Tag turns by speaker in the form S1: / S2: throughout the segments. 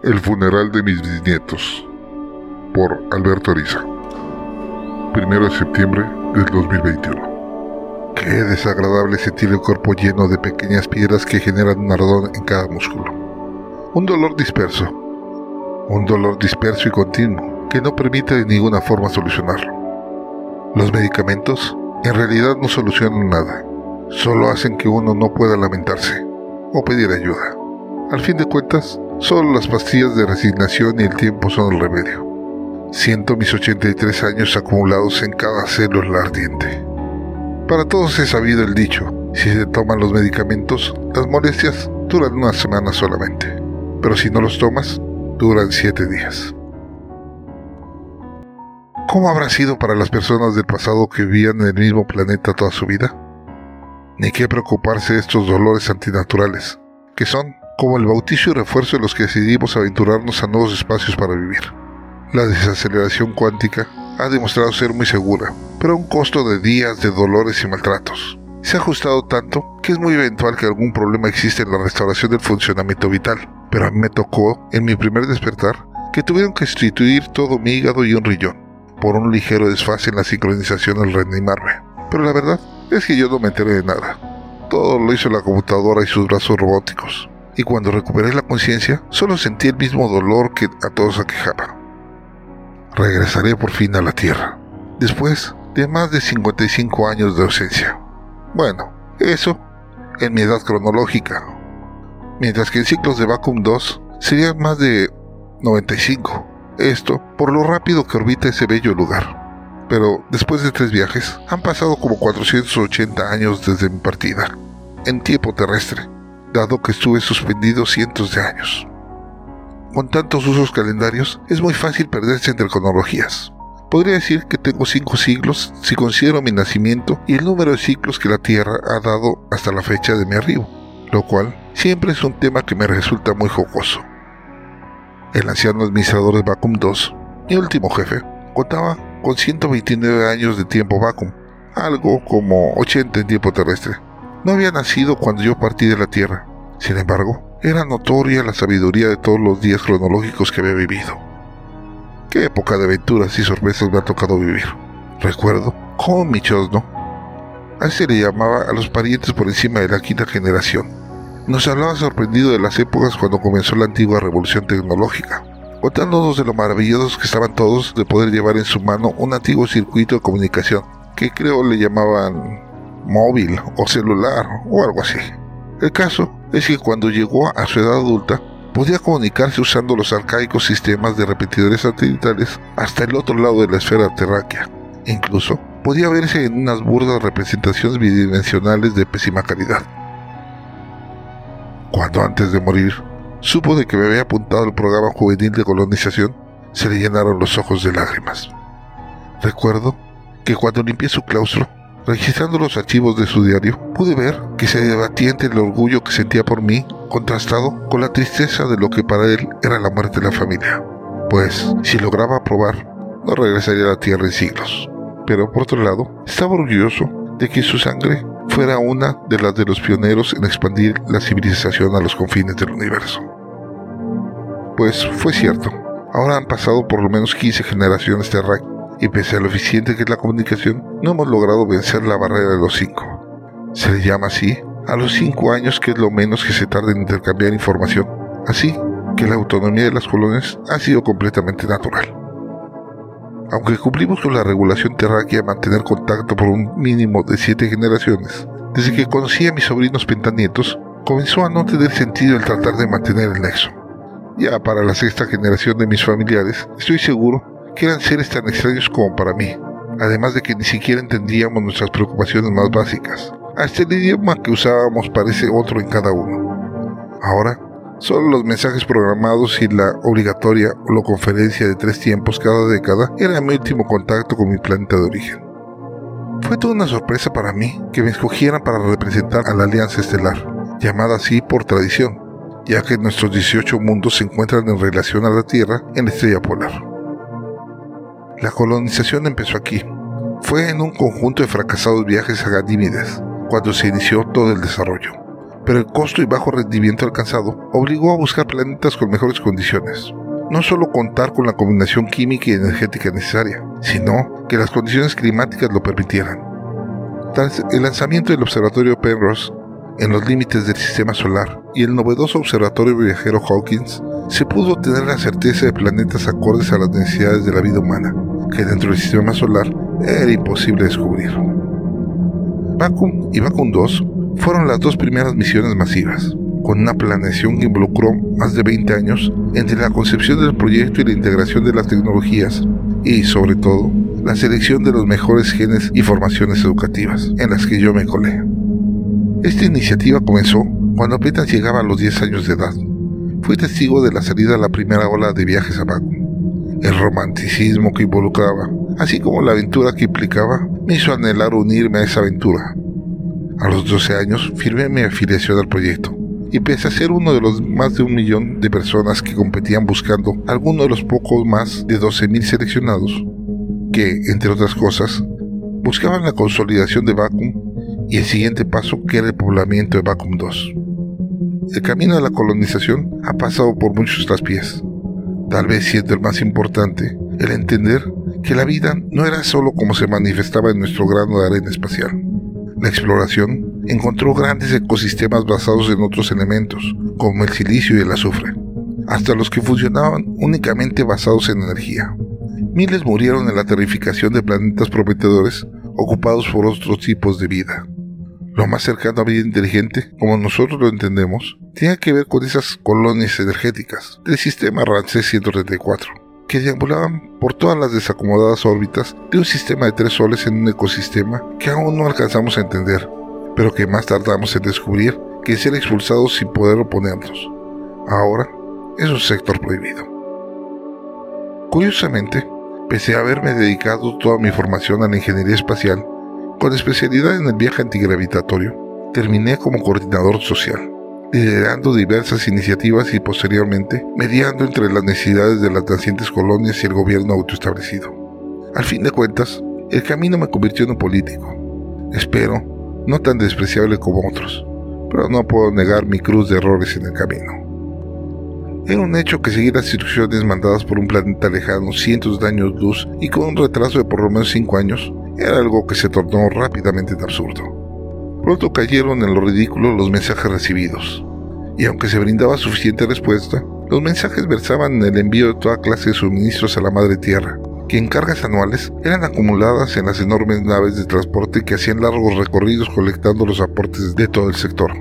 S1: El funeral de mis bisnietos por Alberto Ariza. Primero de septiembre del 2021. Qué desagradable sentir el cuerpo lleno de pequeñas piedras que generan un ardor en cada músculo. Un dolor disperso. Un dolor disperso y continuo que no permite de ninguna forma solucionarlo. Los medicamentos en realidad no solucionan nada. Solo hacen que uno no pueda lamentarse o pedir ayuda. Al fin de cuentas, Solo las pastillas de resignación y el tiempo son el remedio. Siento mis 83 años acumulados en cada célula ardiente. Para todos es sabido el dicho, si se toman los medicamentos, las molestias duran una semana solamente, pero si no los tomas, duran 7 días. ¿Cómo habrá sido para las personas del pasado que vivían en el mismo planeta toda su vida? Ni qué preocuparse de estos dolores antinaturales, que son como el bautizo y refuerzo de los que decidimos aventurarnos a nuevos espacios para vivir. La desaceleración cuántica ha demostrado ser muy segura, pero a un costo de días de dolores y maltratos. Se ha ajustado tanto que es muy eventual que algún problema exista en la restauración del funcionamiento vital, pero a mí me tocó, en mi primer despertar, que tuvieron que sustituir todo mi hígado y un riñón, por un ligero desfase en la sincronización al reanimarme. Pero la verdad es que yo no me enteré de nada. Todo lo hizo la computadora y sus brazos robóticos y cuando recuperé la conciencia solo sentí el mismo dolor que a todos aquejaba. Regresaré por fin a la Tierra, después de más de 55 años de ausencia. Bueno, eso en mi edad cronológica, mientras que en ciclos de Vacuum 2 serían más de 95. Esto por lo rápido que orbita ese bello lugar. Pero después de tres viajes, han pasado como 480 años desde mi partida, en tiempo terrestre dado que estuve suspendido cientos de años. Con tantos usos calendarios, es muy fácil perderse entre cronologías. Podría decir que tengo cinco siglos si considero mi nacimiento y el número de ciclos que la Tierra ha dado hasta la fecha de mi arribo, lo cual siempre es un tema que me resulta muy jocoso. El anciano administrador de Vacuum 2, mi último jefe, contaba con 129 años de tiempo Vacuum, algo como 80 en tiempo terrestre, no había nacido cuando yo partí de la Tierra. Sin embargo, era notoria la sabiduría de todos los días cronológicos que había vivido. Qué época de aventuras y sorpresas me ha tocado vivir. Recuerdo cómo mi chosno, a se le llamaba a los parientes por encima de la quinta generación, nos hablaba sorprendido de las épocas cuando comenzó la antigua revolución tecnológica, contándonos de lo maravillosos que estaban todos de poder llevar en su mano un antiguo circuito de comunicación, que creo le llamaban móvil o celular o algo así. El caso es que cuando llegó a su edad adulta, podía comunicarse usando los arcaicos sistemas de repetidores satelitales hasta el otro lado de la esfera terráquea. Incluso podía verse en unas burdas representaciones bidimensionales de pésima calidad. Cuando antes de morir supo de que me había apuntado al programa juvenil de colonización, se le llenaron los ojos de lágrimas. Recuerdo que cuando limpié su claustro, Registrando los archivos de su diario, pude ver que se debatía entre el orgullo que sentía por mí, contrastado con la tristeza de lo que para él era la muerte de la familia. Pues, si lograba aprobar, no regresaría a la Tierra en siglos. Pero por otro lado, estaba orgulloso de que su sangre fuera una de las de los pioneros en expandir la civilización a los confines del universo. Pues fue cierto, ahora han pasado por lo menos 15 generaciones de Rack y pese a lo eficiente que es la comunicación, no hemos logrado vencer la barrera de los cinco. Se le llama así a los cinco años que es lo menos que se tarda en intercambiar información, así que la autonomía de las colonias ha sido completamente natural. Aunque cumplimos con la regulación terráquea de mantener contacto por un mínimo de siete generaciones, desde que conocí a mis sobrinos pentanietos, comenzó a no tener sentido el tratar de mantener el nexo. Ya para la sexta generación de mis familiares, estoy seguro eran seres tan extraños como para mí, además de que ni siquiera entendíamos nuestras preocupaciones más básicas. Hasta el idioma que usábamos parece otro en cada uno. Ahora, solo los mensajes programados y la obligatoria holoconferencia de tres tiempos cada década era mi último contacto con mi planeta de origen. Fue toda una sorpresa para mí que me escogieran para representar a la Alianza Estelar, llamada así por tradición, ya que nuestros 18 mundos se encuentran en relación a la Tierra en la estrella polar. La colonización empezó aquí. Fue en un conjunto de fracasados viajes a Ganímides cuando se inició todo el desarrollo. pero el costo y bajo rendimiento alcanzado obligó a buscar planetas con mejores condiciones. No solo contar con la combinación química y energética necesaria, sino que las condiciones climáticas lo permitieran. Tras el lanzamiento del observatorio Penrose en los límites del sistema solar y el novedoso observatorio viajero Hawkins, se pudo tener la certeza de planetas acordes a las necesidades de la vida humana, que dentro del sistema solar era imposible descubrir. Vacuum y Vacuum 2 fueron las dos primeras misiones masivas, con una planeación que involucró más de 20 años entre la concepción del proyecto y la integración de las tecnologías y, sobre todo, la selección de los mejores genes y formaciones educativas en las que yo me colé. Esta iniciativa comenzó cuando apenas llegaba a los 10 años de edad. Fui testigo de la salida de la primera ola de viajes a Baku. El romanticismo que involucraba, así como la aventura que implicaba, me hizo anhelar unirme a esa aventura. A los 12 años firmé mi afiliación al proyecto y pese a ser uno de los más de un millón de personas que competían buscando alguno de los pocos más de 12.000 seleccionados, que, entre otras cosas, buscaban la consolidación de Vacuum y el siguiente paso que era el poblamiento de Vacuum 2. El camino de la colonización ha pasado por muchos traspiés, tal vez siendo el más importante el entender que la vida no era solo como se manifestaba en nuestro grano de arena espacial. La exploración encontró grandes ecosistemas basados en otros elementos, como el silicio y el azufre, hasta los que funcionaban únicamente basados en energía. Miles murieron en la terrificación de planetas prometedores ocupados por otros tipos de vida. Lo más cercano a vida inteligente, como nosotros lo entendemos, tiene que ver con esas colonias energéticas del sistema Ramsés 134 que deambulaban por todas las desacomodadas órbitas de un sistema de tres soles en un ecosistema que aún no alcanzamos a entender, pero que más tardamos en descubrir que ser expulsados sin poder oponernos. Ahora es un sector prohibido. Curiosamente, pese a haberme dedicado toda mi formación a la ingeniería espacial, con especialidad en el viaje antigravitatorio, terminé como coordinador social liderando diversas iniciativas y posteriormente mediando entre las necesidades de las nacientes colonias y el gobierno autoestablecido. Al fin de cuentas, el camino me convirtió en un político. Espero, no tan despreciable como otros, pero no puedo negar mi cruz de errores en el camino. Era un hecho que seguir las instrucciones mandadas por un planeta lejano cientos de años luz y con un retraso de por lo menos 5 años era algo que se tornó rápidamente absurdo. Pronto cayeron en lo ridículo los mensajes recibidos, y aunque se brindaba suficiente respuesta, los mensajes versaban en el envío de toda clase de suministros a la Madre Tierra, que en cargas anuales eran acumuladas en las enormes naves de transporte que hacían largos recorridos colectando los aportes de todo el sector.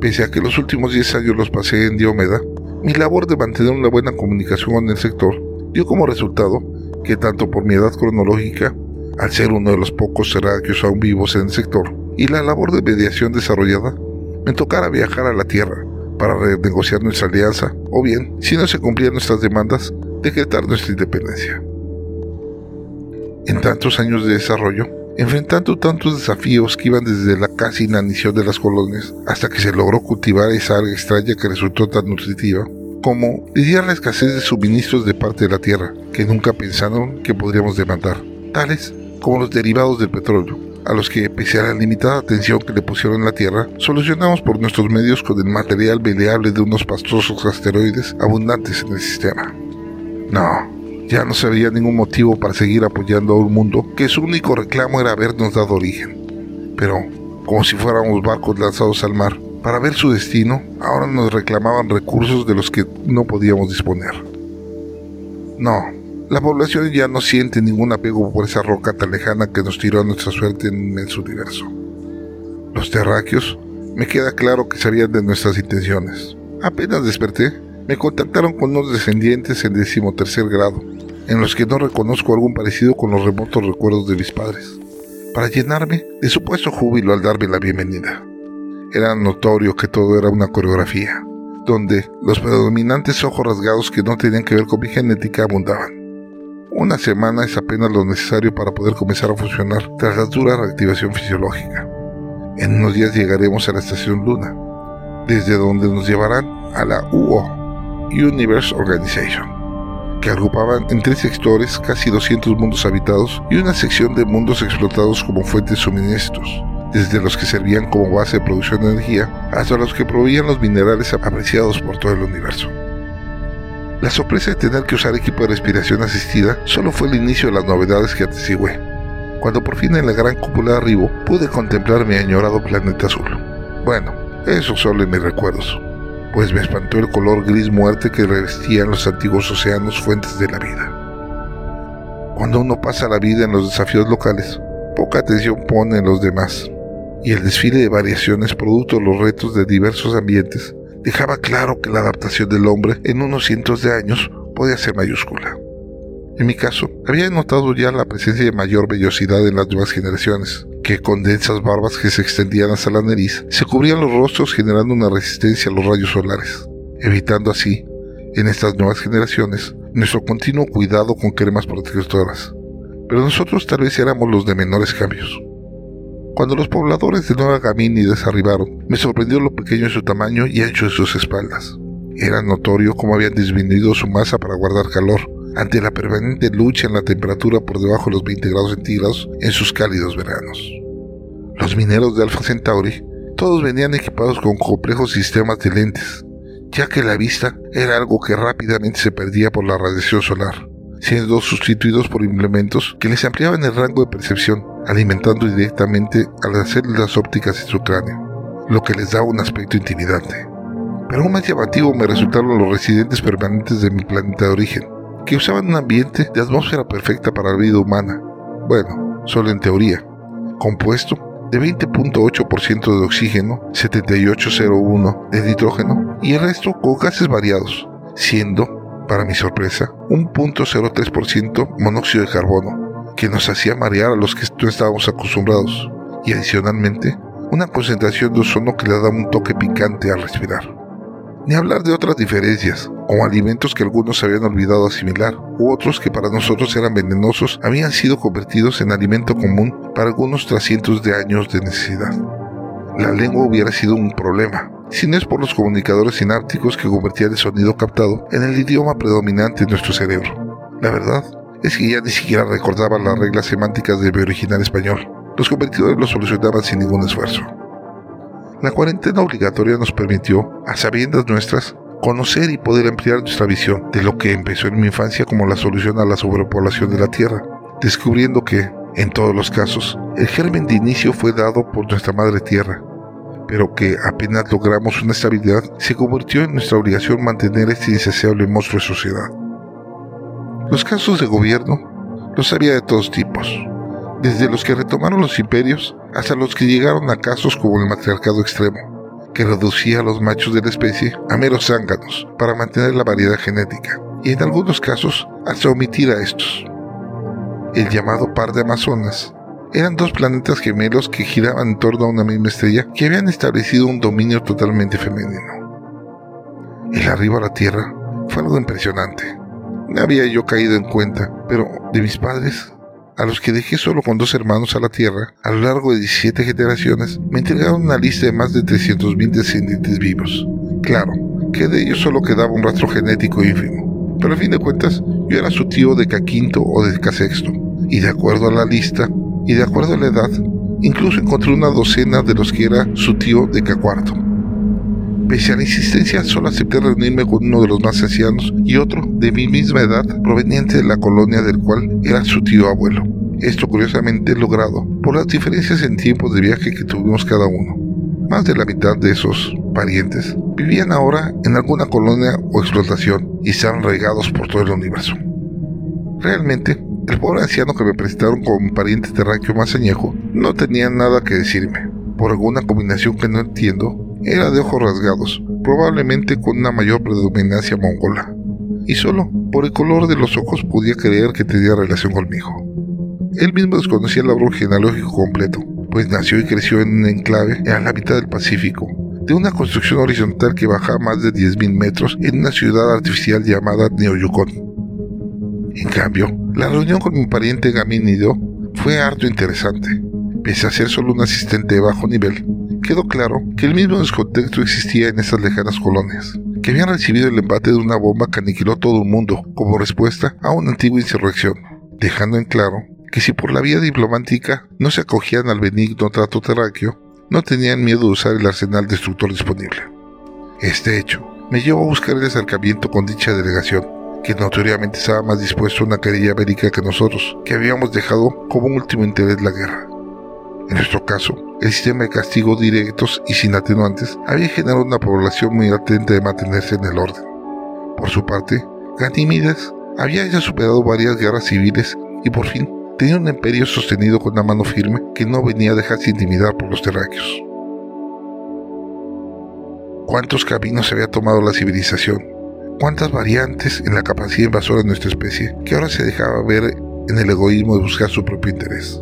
S1: Pese a que los últimos 10 años los pasé en Diomeda, mi labor de mantener una buena comunicación con el sector dio como resultado que tanto por mi edad cronológica, al ser uno de los pocos terráqueos aún vivos en el sector, y la labor de mediación desarrollada, me tocara viajar a la Tierra para renegociar nuestra alianza, o bien, si no se cumplían nuestras demandas, decretar nuestra independencia. En tantos años de desarrollo, enfrentando tantos desafíos que iban desde la casi inanición de las colonias hasta que se logró cultivar esa alga extraña que resultó tan nutritiva, como lidiar la escasez de suministros de parte de la Tierra que nunca pensaron que podríamos demandar, tales como los derivados del petróleo, a los que, pese a la limitada atención que le pusieron la Tierra, solucionamos por nuestros medios con el material meleable de unos pastrosos asteroides abundantes en el sistema. No, ya no se había ningún motivo para seguir apoyando a un mundo que su único reclamo era habernos dado origen. Pero, como si fuéramos barcos lanzados al mar, para ver su destino, ahora nos reclamaban recursos de los que no podíamos disponer. No, la población ya no siente ningún apego por esa roca tan lejana que nos tiró a nuestra suerte en un inmenso universo. Los terráqueos, me queda claro que sabían de nuestras intenciones. Apenas desperté, me contactaron con unos descendientes en decimotercer grado, en los que no reconozco algún parecido con los remotos recuerdos de mis padres, para llenarme de supuesto júbilo al darme la bienvenida. Era notorio que todo era una coreografía, donde los predominantes ojos rasgados que no tenían que ver con mi genética abundaban. Una semana es apenas lo necesario para poder comenzar a funcionar tras la dura reactivación fisiológica. En unos días llegaremos a la estación Luna, desde donde nos llevarán a la UO, Universe Organization, que agrupaban en tres sectores casi 200 mundos habitados y una sección de mundos explotados como fuentes de suministros, desde los que servían como base de producción de energía hasta los que proveían los minerales apreciados por todo el universo. La sorpresa de tener que usar equipo de respiración asistida solo fue el inicio de las novedades que atestigüé. Cuando por fin en la gran cúpula de arribo pude contemplar mi añorado planeta azul. Bueno, eso solo en mis recuerdos, pues me espantó el color gris muerte que revestían los antiguos océanos fuentes de la vida. Cuando uno pasa la vida en los desafíos locales, poca atención pone en los demás, y el desfile de variaciones producto de los retos de diversos ambientes dejaba claro que la adaptación del hombre en unos cientos de años podía ser mayúscula. En mi caso, había notado ya la presencia de mayor vellosidad en las nuevas generaciones, que con densas barbas que se extendían hasta la nariz, se cubrían los rostros generando una resistencia a los rayos solares, evitando así, en estas nuevas generaciones, nuestro continuo cuidado con cremas protectoras. Pero nosotros tal vez éramos los de menores cambios. Cuando los pobladores de Nueva Gamínides arribaron, me sorprendió lo pequeño de su tamaño y ancho de sus espaldas. Era notorio cómo habían disminuido su masa para guardar calor, ante la permanente lucha en la temperatura por debajo de los 20 grados centígrados en sus cálidos veranos. Los mineros de Alpha Centauri todos venían equipados con complejos sistemas de lentes, ya que la vista era algo que rápidamente se perdía por la radiación solar, siendo sustituidos por implementos que les ampliaban el rango de percepción alimentando directamente a las células ópticas en su cráneo, lo que les da un aspecto intimidante. Pero aún más llamativo me resultaron los residentes permanentes de mi planeta de origen, que usaban un ambiente de atmósfera perfecta para la vida humana, bueno, solo en teoría, compuesto de 20.8% de oxígeno, 78.01 de nitrógeno y el resto con gases variados, siendo, para mi sorpresa, un 0.03% monóxido de carbono, que nos hacía marear a los que no estábamos acostumbrados, y adicionalmente, una concentración de ozono que le daba un toque picante al respirar. Ni hablar de otras diferencias, como alimentos que algunos habían olvidado asimilar, u otros que para nosotros eran venenosos, habían sido convertidos en alimento común para algunos tras cientos de años de necesidad. La lengua hubiera sido un problema, si no es por los comunicadores sinápticos que convertían el sonido captado en el idioma predominante en nuestro cerebro. La verdad es que ya ni siquiera recordaban las reglas semánticas del original español. Los convertidores lo solucionaban sin ningún esfuerzo. La cuarentena obligatoria nos permitió, a sabiendas nuestras, conocer y poder ampliar nuestra visión de lo que empezó en mi infancia como la solución a la sobrepoblación de la Tierra, descubriendo que, en todos los casos, el germen de inicio fue dado por nuestra madre Tierra, pero que apenas logramos una estabilidad, se convirtió en nuestra obligación mantener este insaciable monstruo de sociedad. Los casos de gobierno los había de todos tipos, desde los que retomaron los imperios hasta los que llegaron a casos como el matriarcado extremo, que reducía a los machos de la especie a meros zánganos para mantener la variedad genética, y en algunos casos hasta omitir a estos. El llamado par de Amazonas eran dos planetas gemelos que giraban en torno a una misma estrella que habían establecido un dominio totalmente femenino. El arribo a la Tierra fue algo impresionante había yo caído en cuenta, pero de mis padres, a los que dejé solo con dos hermanos a la tierra, a lo largo de 17 generaciones, me entregaron una lista de más de 300.000 descendientes vivos. Claro, que de ellos solo quedaba un rastro genético ínfimo, pero a fin de cuentas, yo era su tío de K5 o de K6, y de acuerdo a la lista, y de acuerdo a la edad, incluso encontré una docena de los que era su tío de K4. Pese a la insistencia, solo acepté reunirme con uno de los más ancianos y otro de mi misma edad, proveniente de la colonia del cual era su tío abuelo. Esto curiosamente logrado por las diferencias en tiempos de viaje que tuvimos cada uno. Más de la mitad de esos parientes vivían ahora en alguna colonia o explotación y estaban regados por todo el universo. Realmente, el pobre anciano que me presentaron como pariente terráqueo más añejo no tenía nada que decirme. Por alguna combinación que no entiendo, era de ojos rasgados, probablemente con una mayor predominancia mongola, y solo por el color de los ojos podía creer que tenía relación conmigo. Él mismo desconocía el árbol genealógico completo, pues nació y creció en un enclave en la mitad del Pacífico, de una construcción horizontal que bajaba más de 10.000 metros en una ciudad artificial llamada Neoyucón. En cambio, la reunión con mi pariente Gamínido fue harto interesante. Pese a ser solo un asistente de bajo nivel, quedó claro que el mismo descontexto existía en esas lejanas colonias, que habían recibido el embate de una bomba que aniquiló todo el mundo como respuesta a una antigua insurrección, dejando en claro que si por la vía diplomática no se acogían al benigno trato terráqueo, no tenían miedo de usar el arsenal destructor disponible. Este hecho me llevó a buscar el acercamiento con dicha delegación, que notoriamente estaba más dispuesto a una querella bélica que nosotros, que habíamos dejado como último interés la guerra. En nuestro caso, el sistema de castigos directos y sin atenuantes había generado una población muy atenta de mantenerse en el orden. Por su parte, Ganímides había ya superado varias guerras civiles y por fin tenía un imperio sostenido con una mano firme que no venía a dejarse intimidar por los terráqueos. ¿Cuántos caminos había tomado la civilización? ¿Cuántas variantes en la capacidad invasora de nuestra especie que ahora se dejaba ver en el egoísmo de buscar su propio interés?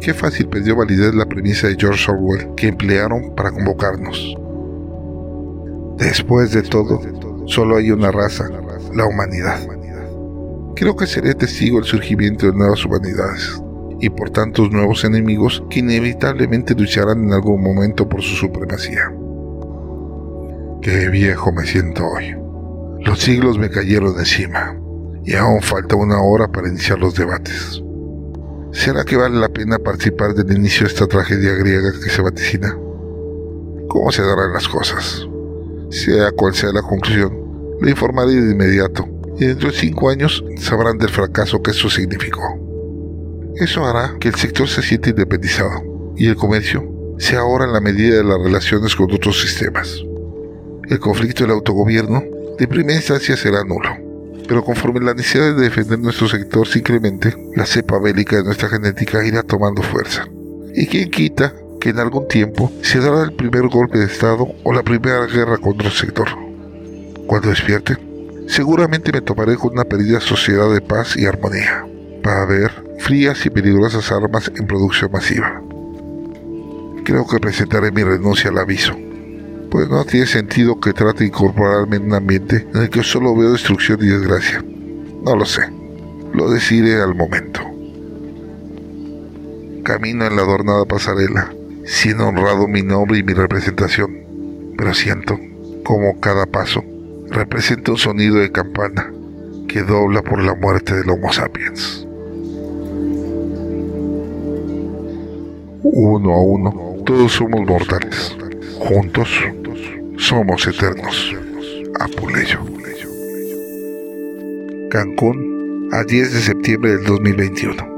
S1: Qué fácil perdió validez la premisa de George Orwell que emplearon para convocarnos. Después de todo, solo hay una raza, la humanidad. Creo que seré testigo del surgimiento de nuevas humanidades y por tantos nuevos enemigos que inevitablemente lucharán en algún momento por su supremacía. Qué viejo me siento hoy. Los siglos me cayeron encima y aún falta una hora para iniciar los debates. ¿Será que vale la pena participar del inicio de esta tragedia griega que se vaticina? ¿Cómo se darán las cosas? Sea cual sea la conclusión, le informaré de inmediato y dentro de cinco años sabrán del fracaso que eso significó. Eso hará que el sector se sienta independizado y el comercio sea ahora en la medida de las relaciones con otros sistemas. El conflicto del autogobierno de primera instancia será nulo, pero conforme la necesidad de defender nuestro sector se incremente, la cepa bélica de nuestra genética irá tomando fuerza. ¿Y quién quita que en algún tiempo se dará el primer golpe de Estado o la primera guerra contra el sector? Cuando despierte, seguramente me tomaré con una perdida sociedad de paz y armonía, para ver frías y peligrosas armas en producción masiva. Creo que presentaré mi renuncia al aviso, pues no tiene sentido que trate de incorporarme en un ambiente en el que solo veo destrucción y desgracia. No lo sé, lo decidiré al momento. Camino en la adornada pasarela, siendo honrado mi nombre y mi representación, pero siento como cada paso representa un sonido de campana que dobla por la muerte del Homo sapiens. Uno a uno, todos somos mortales. Juntos somos eternos. Apuleyo. Cancún, a 10 de septiembre del 2021.